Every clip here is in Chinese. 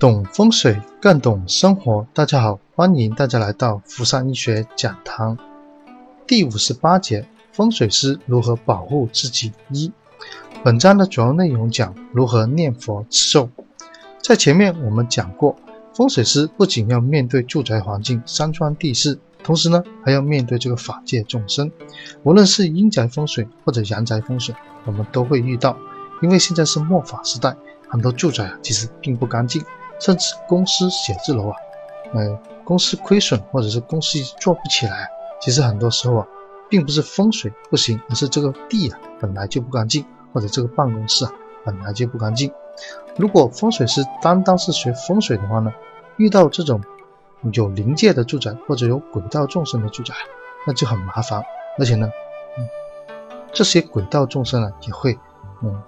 懂风水更懂生活，大家好，欢迎大家来到福山医学讲堂。第五十八节，风水师如何保护自己？一，本章的主要内容讲如何念佛持咒。在前面我们讲过，风水师不仅要面对住宅环境山川地势，同时呢还要面对这个法界众生。无论是阴宅风水或者阳宅风水，我们都会遇到。因为现在是末法时代，很多住宅啊其实并不干净。甚至公司写字楼啊，呃，公司亏损或者是公司做不起来，其实很多时候啊，并不是风水不行，而是这个地啊本来就不干净，或者这个办公室啊本来就不干净。如果风水师单单是学风水的话呢，遇到这种有灵界的住宅或者有鬼道众生的住宅，那就很麻烦，而且呢，这些鬼道众生呢也会嗯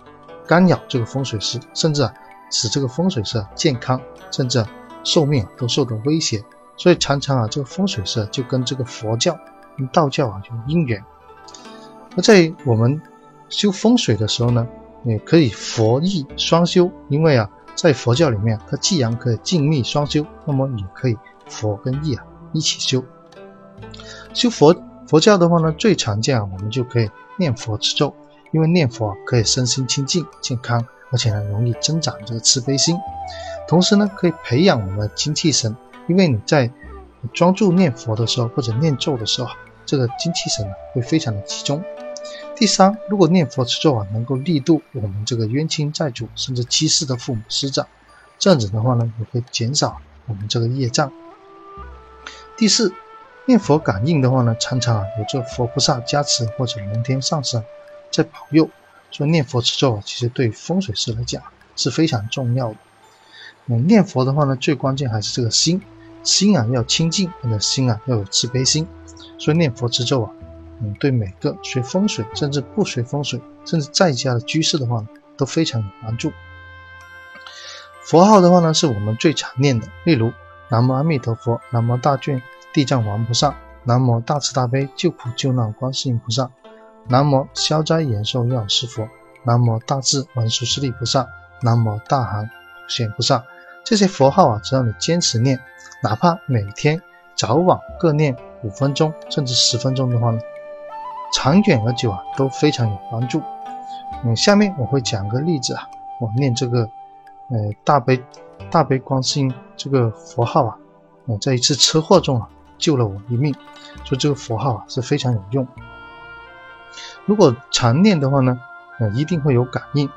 干扰这个风水师，甚至啊。使这个风水师健康，甚至寿命都受到威胁，所以常常啊，这个风水师就跟这个佛教、跟道教啊有因缘。那在我们修风水的时候呢，也可以佛义双修，因为啊，在佛教里面，它既然可以静密双修，那么也可以佛跟义啊一起修。修佛佛教的话呢，最常见啊，我们就可以念佛持咒，因为念佛可以身心清净健康。而且呢，容易增长这个慈悲心，同时呢，可以培养我们的精气神。因为你在专注念佛的时候，或者念咒的时候，这个精气神呢会非常的集中。第三，如果念佛持咒啊，能够力度我们这个冤亲债主，甚至七世的父母师长，这样子的话呢，也会减少我们这个业障。第四，念佛感应的话呢，常常啊有这佛菩萨加持或者龙天上神在保佑。所以念佛持咒啊，其实对风水师来讲是非常重要的。嗯，念佛的话呢，最关键还是这个心，心啊要清净，你的心啊要有慈悲心。所以念佛持咒啊，嗯，对每个学风水，甚至不学风水，甚至在家的居士的话，都非常有帮助。佛号的话呢，是我们最常念的，例如南无阿弥陀佛，南无大卷地藏王菩萨，南无大慈大悲救苦救难观世音菩萨。南无消灾延寿药师佛，南无大智文殊师利菩萨，南无大行普贤菩萨。这些佛号啊，只要你坚持念，哪怕每天早晚各念五分钟，甚至十分钟的话呢，长远而久啊，都非常有帮助。嗯，下面我会讲个例子啊，我念这个呃大悲大悲观世音这个佛号啊，我在一次车祸中啊救了我一命，说这个佛号啊是非常有用。如果常念的话呢，呃，一定会有感应。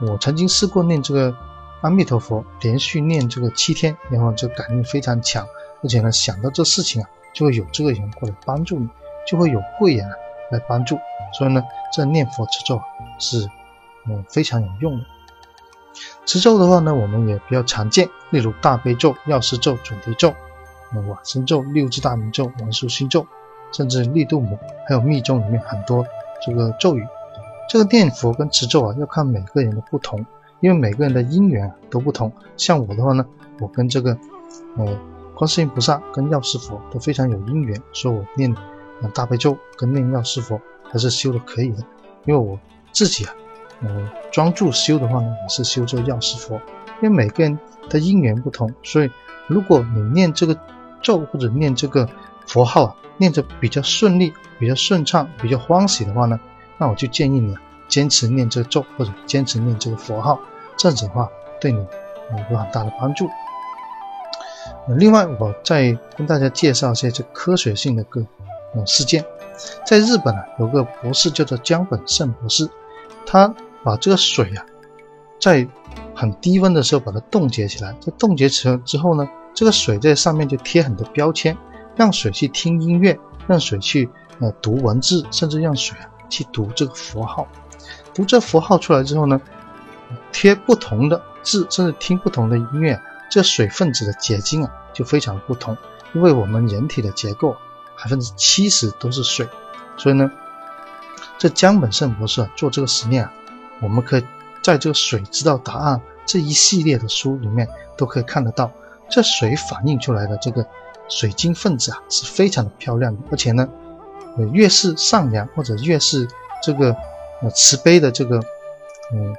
我曾经试过念这个阿弥陀佛，连续念这个七天，然后这感应非常强，而且呢，想到这事情啊，就会有这个人过来帮助你，就会有贵人啊来帮助。所以呢，这念佛持咒是嗯非常有用的。持咒的话呢，我们也比较常见，例如大悲咒、药师咒、准提咒、往生咒、六字大明咒、文殊心咒，甚至力度母，还有密宗里面很多。这个咒语，这个念佛跟持咒啊，要看每个人的不同，因为每个人的因缘啊都不同。像我的话呢，我跟这个呃观世音菩萨跟药师佛都非常有因缘，所以我念大悲咒跟念药师佛还是修的可以的。因为我自己啊，呃专注修的话呢，也是修这个药师佛。因为每个人的因缘不同，所以如果你念这个咒或者念这个佛号啊。念着比较顺利、比较顺畅、比较欢喜的话呢，那我就建议你啊，坚持念这个咒或者坚持念这个佛号，这样子的话对你有很大的帮助。另外，我再跟大家介绍一些这科学性的个呃事件。在日本啊，有个博士叫做江本胜博士，他把这个水啊，在很低温的时候把它冻结起来，在冻结起来之后呢，这个水在上面就贴很多标签。让水去听音乐，让水去呃读文字，甚至让水啊去读这个符号。读这符号出来之后呢，贴不同的字，甚至听不同的音乐，这水分子的结晶啊就非常不同。因为我们人体的结构百分之七十都是水，所以呢，这江本胜博士啊做这个实验啊，我们可以在这个水知道答案这一系列的书里面都可以看得到，这水反映出来的这个。水晶分子啊是非常的漂亮的，而且呢，呃，越是善良或者越是这个呃慈悲的这个嗯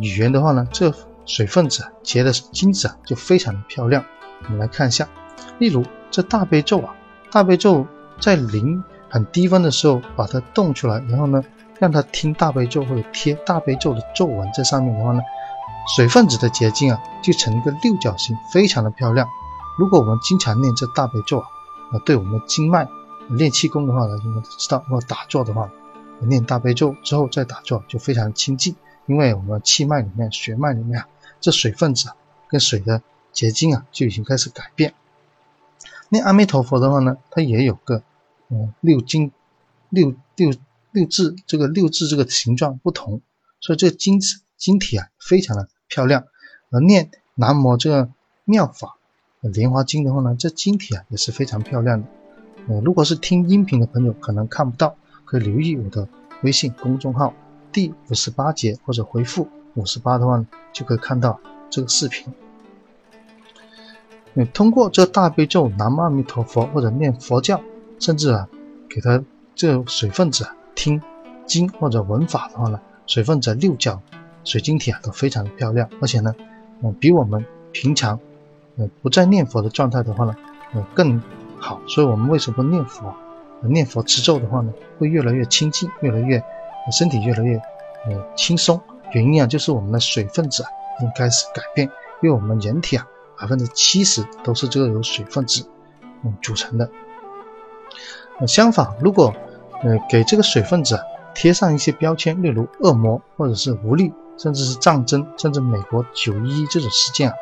语言的话呢，这水分子结的晶子啊就非常的漂亮。我们来看一下，例如这大悲咒啊，大悲咒在零很低温的时候把它冻出来，然后呢让它听大悲咒或者贴大悲咒的咒文在上面的话呢，水分子的结晶啊就成一个六角形，非常的漂亮。如果我们经常念这大悲咒啊，对我们的经脉练气功的话呢，我们知道，如果打坐的话。念大悲咒之后再打坐就非常清净，因为我们气脉里面、血脉里面啊，这水分子啊跟水的结晶啊就已经开始改变。念阿弥陀佛的话呢，它也有个嗯六经六六六字这个六字这个形状不同，所以这个晶晶体啊非常的漂亮。而念南无这个妙法莲花经的话呢，这晶体啊也是非常漂亮的。呃，如果是听音频的朋友可能看不到。可以留意我的微信公众号第五十八节，或者回复五十八的话呢，就可以看到这个视频。你通过这大悲咒、南无阿弥陀佛，或者念佛教，甚至啊，给他这水分子啊听经或者闻法的话呢，水分子六角水晶体啊都非常的漂亮，而且呢，嗯，比我们平常呃不在念佛的状态的话呢，呃更好。所以我们为什么念佛？念佛持咒的话呢，会越来越清净，越来越身体越来越呃轻松。原因啊，就是我们的水分子啊已经开始改变，因为我们人体啊百分之七十都是这个由水分子嗯组成的。呃，相反，如果呃给这个水分子啊贴上一些标签，例如恶魔或者是无力，甚至是战争，甚至美国九一一这种事件啊，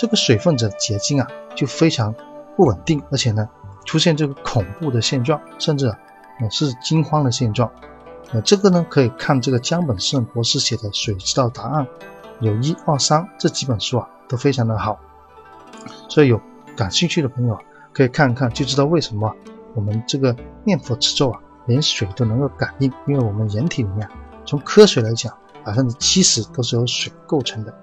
这个水分子结晶啊就非常不稳定，而且呢。出现这个恐怖的现状，甚至啊是惊慌的现状。呃，这个呢可以看这个江本胜博士写的《水知道答案》，有一二三这几本书啊都非常的好。所以有感兴趣的朋友啊可以看一看，就知道为什么我们这个念佛持咒啊连水都能够感应，因为我们人体里面从科学来讲，百分之七十都是由水构成的。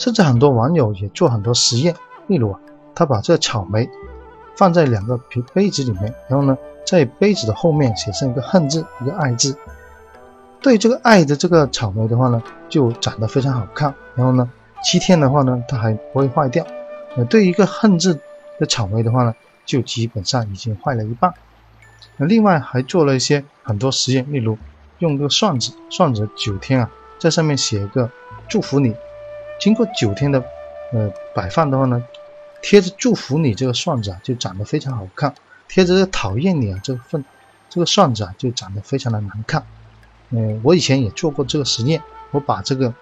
甚至很多网友也做很多实验，例如啊他把这草莓。放在两个杯杯子里面，然后呢，在杯子的后面写上一个恨字，一个爱字。对这个爱的这个草莓的话呢，就长得非常好看。然后呢，七天的话呢，它还不会坏掉。呃，对一个恨字的草莓的话呢，就基本上已经坏了一半。那另外还做了一些很多实验，例如用个算子，算子九天啊，在上面写一个祝福你。经过九天的呃摆放的话呢。贴着祝福你这个蒜子啊，就长得非常好看；贴着讨厌你啊这个份这个蒜子啊，就长得非常的难看。嗯，我以前也做过这个实验，我把这个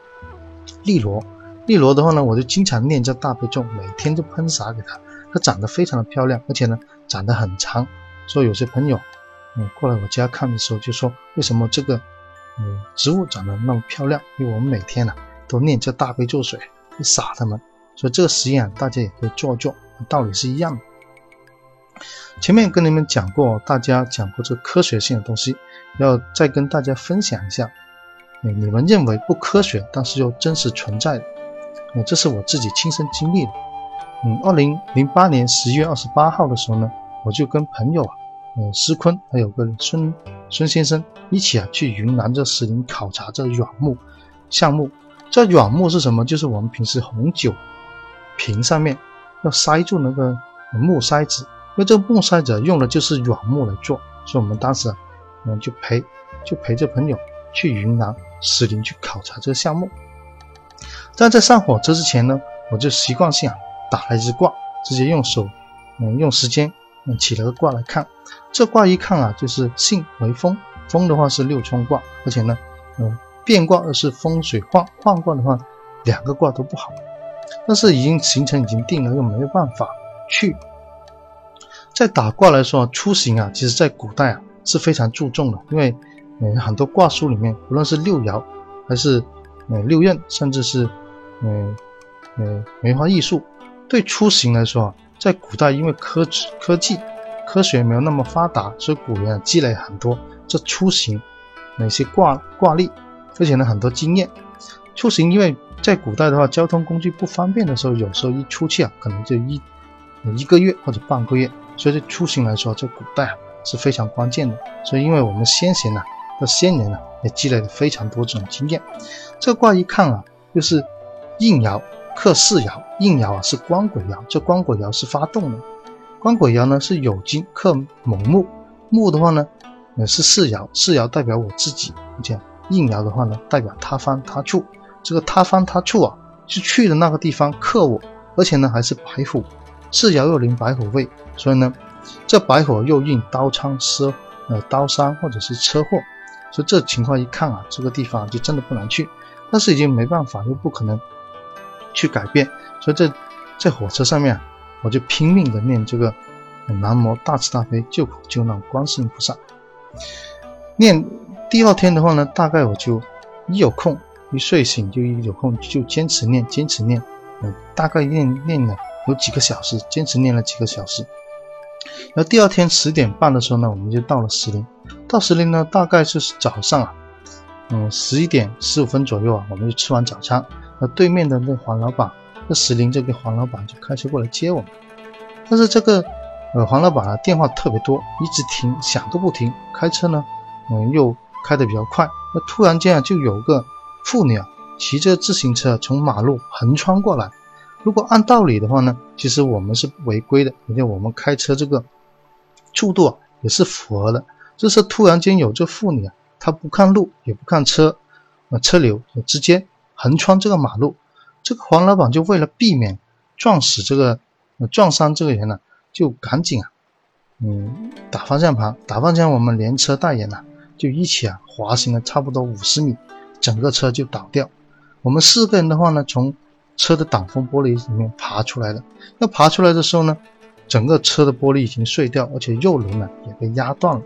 丽罗，丽罗的话呢，我就经常念这大悲咒，每天就喷洒给它，它长得非常的漂亮，而且呢长得很长。所以有些朋友嗯过来我家看的时候，就说为什么这个嗯植物长得那么漂亮？因为我们每天呢都念这大悲咒水去洒他们。所以这个实验大家也可以做做，道理是一样的。前面跟你们讲过，大家讲过这科学性的东西，要再跟大家分享一下。你们认为不科学，但是又真实存在的，这是我自己亲身经历的。嗯，二零零八年十一月二十八号的时候呢，我就跟朋友啊，呃，施坤还有个孙孙先生一起啊，去云南这石林考察这软木项目。这软木是什么？就是我们平时红酒。瓶上面要塞住那个木塞子，因为这个木塞子用的就是软木来做，所以我们当时啊嗯就陪就陪着朋友去云南石林去考察这个项目。但在上火车之前呢，我就习惯性啊打了一只卦，直接用手嗯用时间嗯起了个卦来看。这卦一看啊，就是性为风，风的话是六冲卦，而且呢嗯变卦而是风水换换卦的话，两个卦都不好。但是已经形成已经定了，又没有办法去。在打卦来说啊，出行啊，其实在古代啊是非常注重的，因为呃很多卦书里面，无论是六爻，还是呃六壬，甚至是呃呃梅花易数，对出行来说啊，在古代因为科科技科学没有那么发达，所以古人啊积累很多这出行哪些卦卦例，而且呢很多经验。出行因为在古代的话，交通工具不方便的时候，有时候一出去啊，可能就一一个月或者半个月。所以这出行来说，在古代啊是非常关键的。所以，因为我们先贤呐和先人呢，也积累了非常多这种经验。这卦一看啊，就是应爻克巳爻，应爻啊是光轨爻，这光轨爻是发动的，光轨爻呢是酉金克卯木，木的话呢，呃是巳爻，巳爻代表我自己，这样应爻的话呢代表他方他处，这个他方他处啊是去的那个地方克我，而且呢还是白虎，是爻又临白虎位，所以呢这白虎又应刀仓车，呃刀伤或者是车祸。所以这情况一看啊，这个地方就真的不能去，但是已经没办法，又不可能去改变。所以在在火车上面，我就拼命的念这个南无大慈大悲救苦救难观世音菩萨。念第二天的话呢，大概我就一有空，一睡醒就一有空就坚持念，坚持念，嗯，大概念念了有几个小时，坚持念了几个小时。然后第二天十点半的时候呢，我们就到了石林。到石林呢，大概就是早上啊，嗯，十一点十五分左右啊，我们就吃完早餐。那对面的那黄老板，那石林这个黄老板就开车过来接我们。但是这个呃黄老板啊，电话特别多，一直停响都不停。开车呢，嗯，又开得比较快。那突然间啊，就有个妇女啊，骑着自行车从马路横穿过来。如果按道理的话呢，其实我们是违规的，而且我们开车这个速度啊也是符合的。这时突然间有这妇女啊，她不看路也不看车，呃车流，直接横穿这个马路。这个黄老板就为了避免撞死这个撞伤这个人呢，就赶紧啊，嗯打方向盘，打方向我们连车带人呐，就一起啊滑行了差不多五十米，整个车就倒掉。我们四个人的话呢，从车的挡风玻璃里面爬出来了。要爬出来的时候呢，整个车的玻璃已经碎掉，而且右轮呢也被压断了。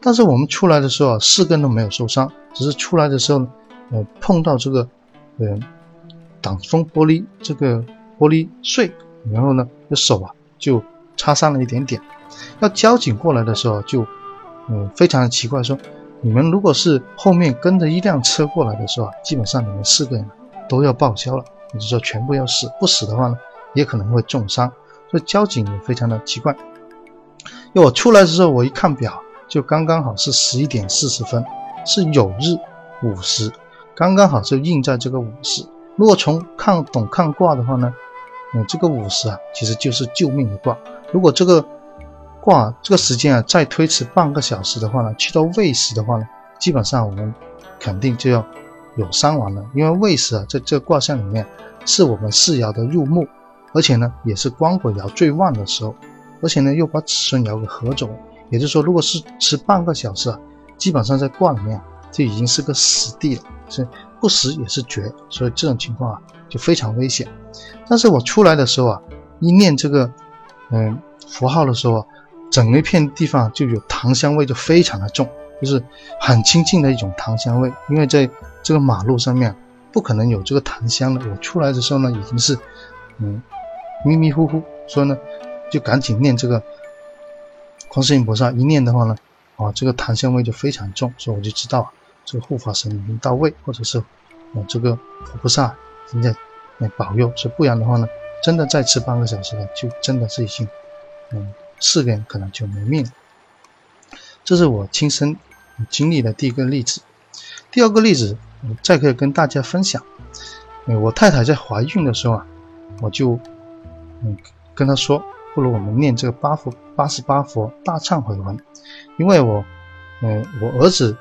但是我们出来的时候啊，四根都没有受伤，只是出来的时候呢，呃，碰到这个呃挡风玻璃这个玻璃碎，然后呢，这手啊就擦伤了一点点。要交警过来的时候就嗯非常的奇怪，说你们如果是后面跟着一辆车过来的时候啊，基本上你们四个人都要报销了。也就是说，全部要死，不死的话呢，也可能会重伤。所以交警也非常的奇怪。因为我出来的时候，我一看表，就刚刚好是十一点四十分，是酉日午时，刚刚好就印在这个午时。如果从看懂看卦的话呢，嗯，这个午时啊，其实就是救命的卦。如果这个卦这个时间啊再推迟半个小时的话呢，去到未时的话呢，基本上我们肯定就要。有伤亡了，因为未时啊，在这个卦象里面是我们四爻的入木，而且呢也是光轨爻最旺的时候，而且呢又把子孙爻给合走，也就是说，如果是迟半个小时啊，基本上在卦里面就已经是个死地了，是不死也是绝，所以这种情况啊就非常危险。但是我出来的时候啊，一念这个嗯符号的时候啊，整一片地方就有檀香味，就非常的重，就是很亲近的一种檀香味，因为在这个马路上面不可能有这个檀香的。我出来的时候呢，已经是嗯迷迷糊糊，所以呢就赶紧念这个观世音菩萨。一念的话呢，啊这个檀香味就非常重，所以我就知道这个护法神已经到位，或者是啊这个菩萨正在保佑。所以不然的话呢，真的再迟半个小时了，就真的是已经嗯四个人可能就没命了。这是我亲身经历的第一个例子。第二个例子。我再可以跟大家分享，我太太在怀孕的时候啊，我就嗯跟她说，不如我们念这个八佛八十八佛大忏悔文，因为我嗯我儿子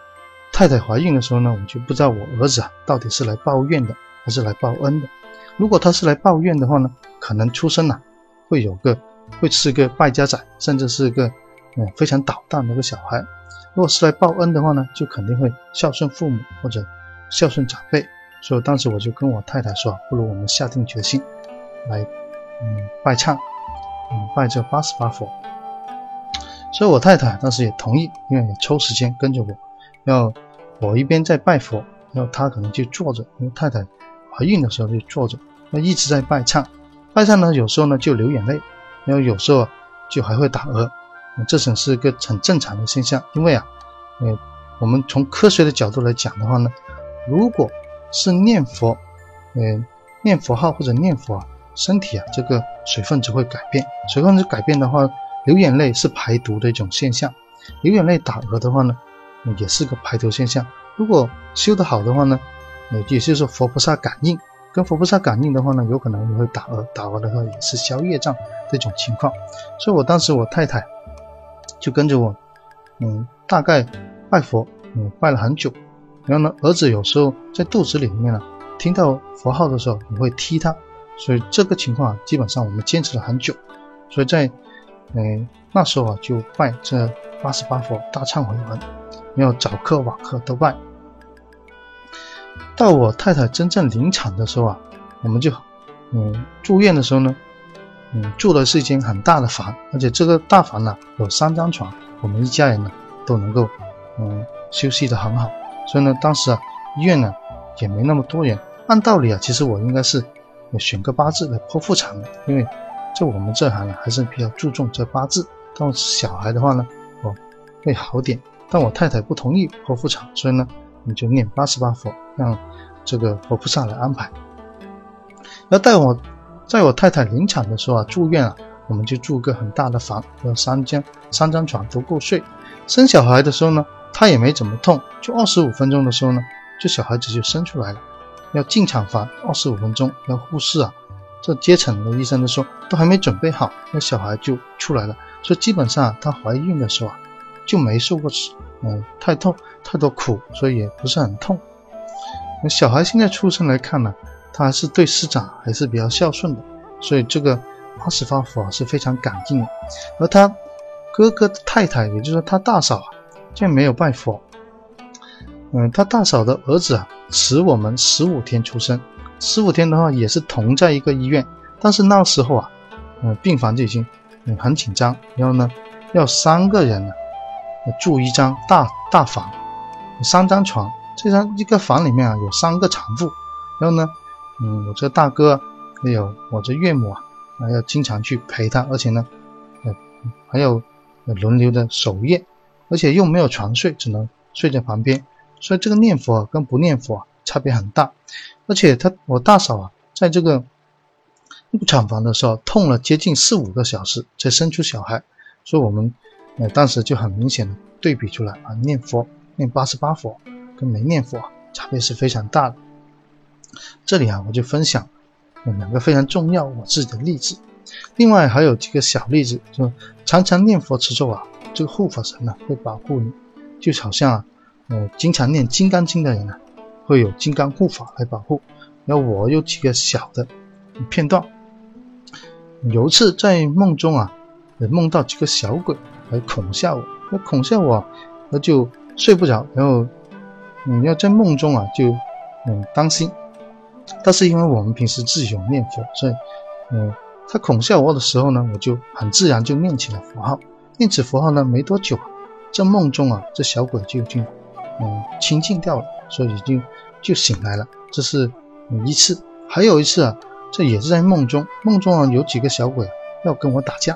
太太怀孕的时候呢，我就不知道我儿子啊到底是来报怨的还是来报恩的。如果他是来报怨的话呢，可能出生了会有个会是个败家仔，甚至是个嗯非常捣蛋的一个小孩。如果是来报恩的话呢，就肯定会孝顺父母或者。孝顺长辈，所以当时我就跟我太太说，不如我们下定决心来，嗯，拜忏，嗯，拜这八十八佛。所以我太太当时也同意，因为也抽时间跟着我，要我一边在拜佛，然后她可能就坐着，因为太太怀孕的时候就坐着，那一直在拜忏。拜忏呢，有时候呢就流眼泪，然后有时候就还会打嗝，这种是一个很正常的现象。因为啊，呃，我们从科学的角度来讲的话呢。如果是念佛，嗯，念佛号或者念佛啊，身体啊，这个水分子会改变。水分子改变的话，流眼泪是排毒的一种现象。流眼泪打嗝的话呢，也是个排毒现象。如果修得好的话呢，也也就是佛菩萨感应，跟佛菩萨感应的话呢，有可能也会打蛾，打蛾的话也是消业障这种情况。所以我当时我太太就跟着我，嗯，大概拜佛，嗯，拜了很久。然后呢，儿子有时候在肚子里面呢，听到佛号的时候，你会踢他。所以这个情况基本上我们坚持了很久。所以在，嗯，那时候啊，就拜这八十八佛大忏悔文，没有早课晚课都拜。到我太太真正临产的时候啊，我们就，嗯，住院的时候呢，嗯，住的是一间很大的房，而且这个大房呢有三张床，我们一家人呢都能够，嗯，休息的很好。所以呢，当时啊，医院呢也没那么多人。按道理啊，其实我应该是选个八字来剖腹产的，因为在我们这行呢还是比较注重这八字。但是小孩的话呢，我会好点。但我太太不同意剖腹产，所以呢，你就念八十八佛，让这个佛菩萨来安排。要带我，在我太太临产的时候啊，住院啊，我们就住个很大的房，有三间三张床都够睡。生小孩的时候呢。他也没怎么痛，就二十五分钟的时候呢，这小孩子就生出来了。要进产房二十五分钟，那护士啊，这接诊的医生都说都还没准备好，那小孩就出来了。所以基本上她怀孕的时候啊，就没受过嗯太痛太多苦，所以也不是很痛。那小孩现在出生来看呢，他还是对师长还是比较孝顺的，所以这个八十八佛是非常感激的。而他哥哥的太太，也就是说他大嫂啊。竟然没有拜佛。嗯，他大嫂的儿子啊，迟我们十五天出生。十五天的话，也是同在一个医院，但是那时候啊，嗯，病房就已经嗯很紧张。然后呢，要三个人呢住一张大大房，有三张床。这张一个房里面啊，有三个产妇。然后呢，嗯，我这大哥还有我这岳母啊，还要经常去陪他，而且呢，呃，还有轮流的守夜。而且又没有床睡，只能睡在旁边，所以这个念佛啊跟不念佛啊差别很大。而且他我大嫂啊，在这个入产房的时候痛了接近四五个小时才生出小孩，所以我们呃当时就很明显的对比出来啊，念佛念八十八佛跟没念佛差别是非常大的。这里啊我就分享两个非常重要我自己的例子，另外还有几个小例子，就常常念佛持咒啊。这个护法神呢会保护你，就好像啊，呃，经常念《金刚经》的人呢，会有金刚护法来保护。然后我有几个小的片段，有一次在梦中啊，梦到几个小鬼来恐吓我，那恐吓我，那就睡不着。然后你要在梦中啊，就嗯当心。但是因为我们平时自己有念佛，所以嗯，他恐吓我的时候呢，我就很自然就念起了佛号。念起佛号呢，没多久，这梦中啊，这小鬼就已经，嗯，清净掉了，所以已经就醒来了。这是一次，还有一次啊，这也是在梦中，梦中啊有几个小鬼要跟我打架，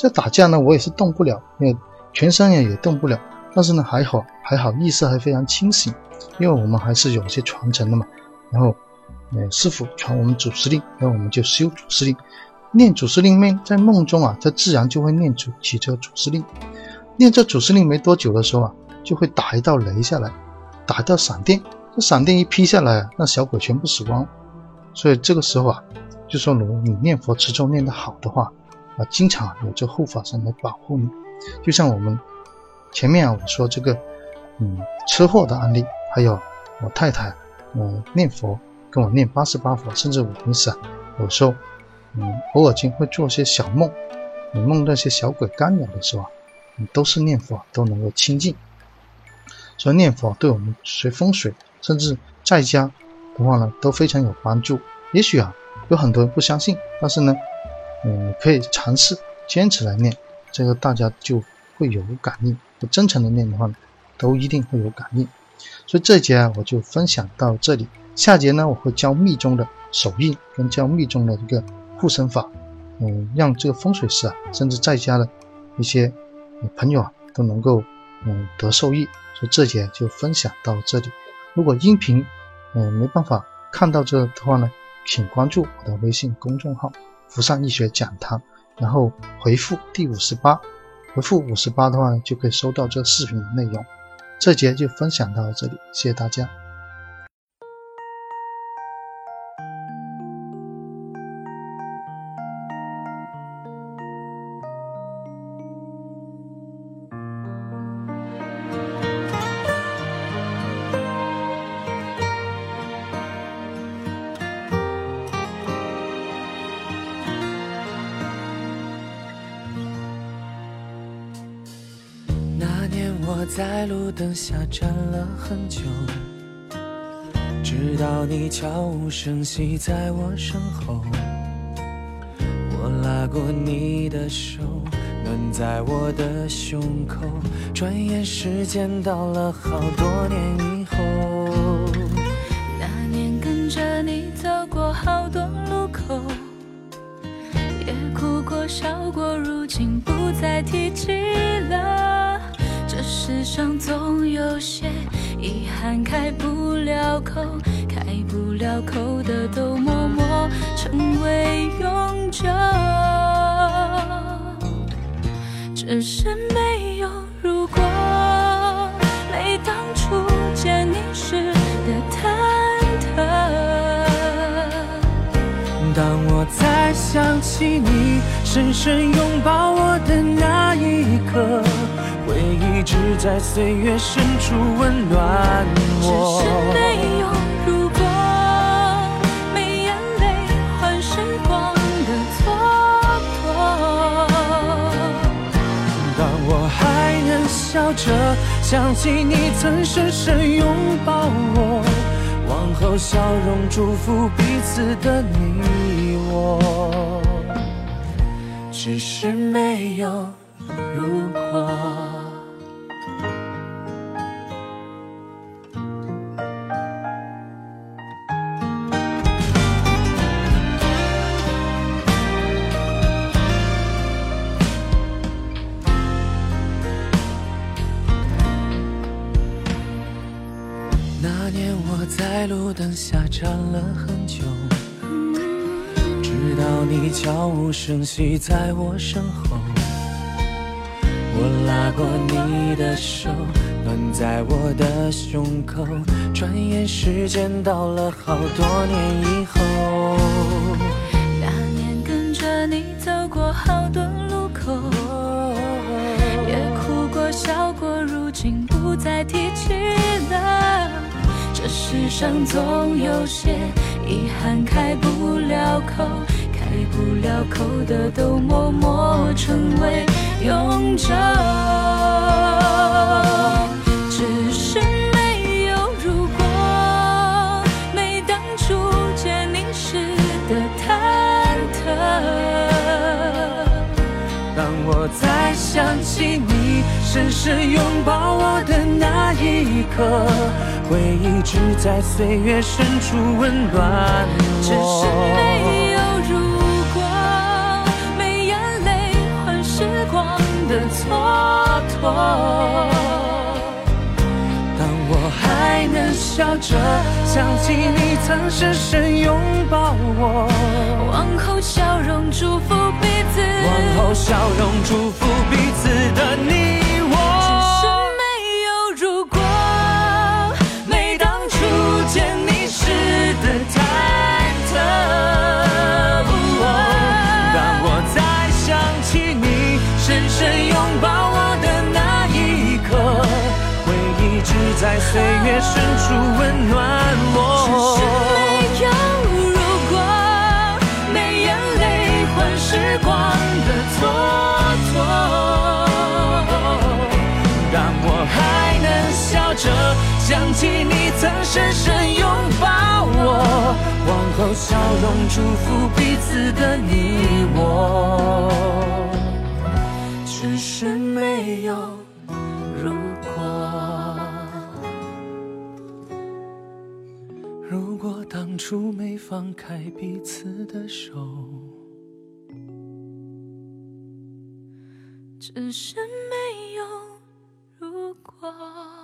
这打架呢，我也是动不了，因为全身也也动不了，但是呢还好还好，意识还非常清醒，因为我们还是有些传承的嘛。然后，呃，师傅传我们祖师令，然后我们就修祖师令。念祖师令面，在梦中啊，他自然就会念出起这祖师令。念这祖师令没多久的时候啊，就会打一道雷下来，打一道闪电。这闪电一劈下来啊，那小鬼全部死光。所以这个时候啊，就说如你念佛持咒念得好的话啊，经常有这护法神来保护你。就像我们前面啊我说这个，嗯，车祸的案例，还有我太太，嗯，念佛跟我念八十八佛，甚至我平时啊，有时候。嗯，偶尔间会做些小梦，你梦那些小鬼干扰的时候啊，你都是念佛都能够清净。所以念佛对我们学风水，甚至在家的话呢，都非常有帮助。也许啊，有很多人不相信，但是呢，嗯，可以尝试坚持来念，这个大家就会有感应。不真诚的念的话呢，都一定会有感应。所以这节啊，我就分享到这里。下节呢，我会教密宗的手印，跟教密宗的一个。护身法，嗯，让这个风水师啊，甚至在家的一些朋友啊，都能够嗯得受益。所以这节就分享到这里。如果音频嗯没办法看到这的话呢，请关注我的微信公众号“福善医学讲堂”，然后回复第五十八，回复五十八的话，就可以收到这视频的内容。这节就分享到这里，谢谢大家。我在路灯下站了很久，直到你悄无声息在我身后。我拉过你的手，暖在我的胸口。转眼时间到了好多年以后，那年跟着你走过好多路口，也哭过笑过，如今不再提起。世上总有些遗憾开不了口，开不了口的都默默成为永久。只是没有如果，没当初见你时的忐忑。当我再想起你深深拥抱我的那一刻，回忆只在岁月深处温暖我只是。没有如果，没眼泪换时光的蹉跎。当我还能笑着想起你曾深深拥抱我，往后笑容祝福彼此的你我，只是没有如果。下站了很久，直到你悄无声息在我身后。我拉过你的手，暖在我的胸口。转眼时间到了好多年以后，那年跟着你走过好多路口，也哭过笑过，如今不再提。世上总有些遗憾开不了口，开不了口的都默默成为永久。只是没有如果，没当初见你时的忐忑。当我再想起你深深拥抱我的那一刻，回忆只在岁月深处温暖只是。没有如果，没眼泪换时光的蹉跎。当我还能笑着想起你曾深深拥抱我，往后笑容祝福彼此，往后笑容祝福彼此的你岁月深处温暖我只是。没有如果，没眼泪换时光的蹉跎。当我还能笑着想起你曾深深拥抱我，往后笑容祝福彼此的你我，只是没有初没放开彼此的手。只是没有如果。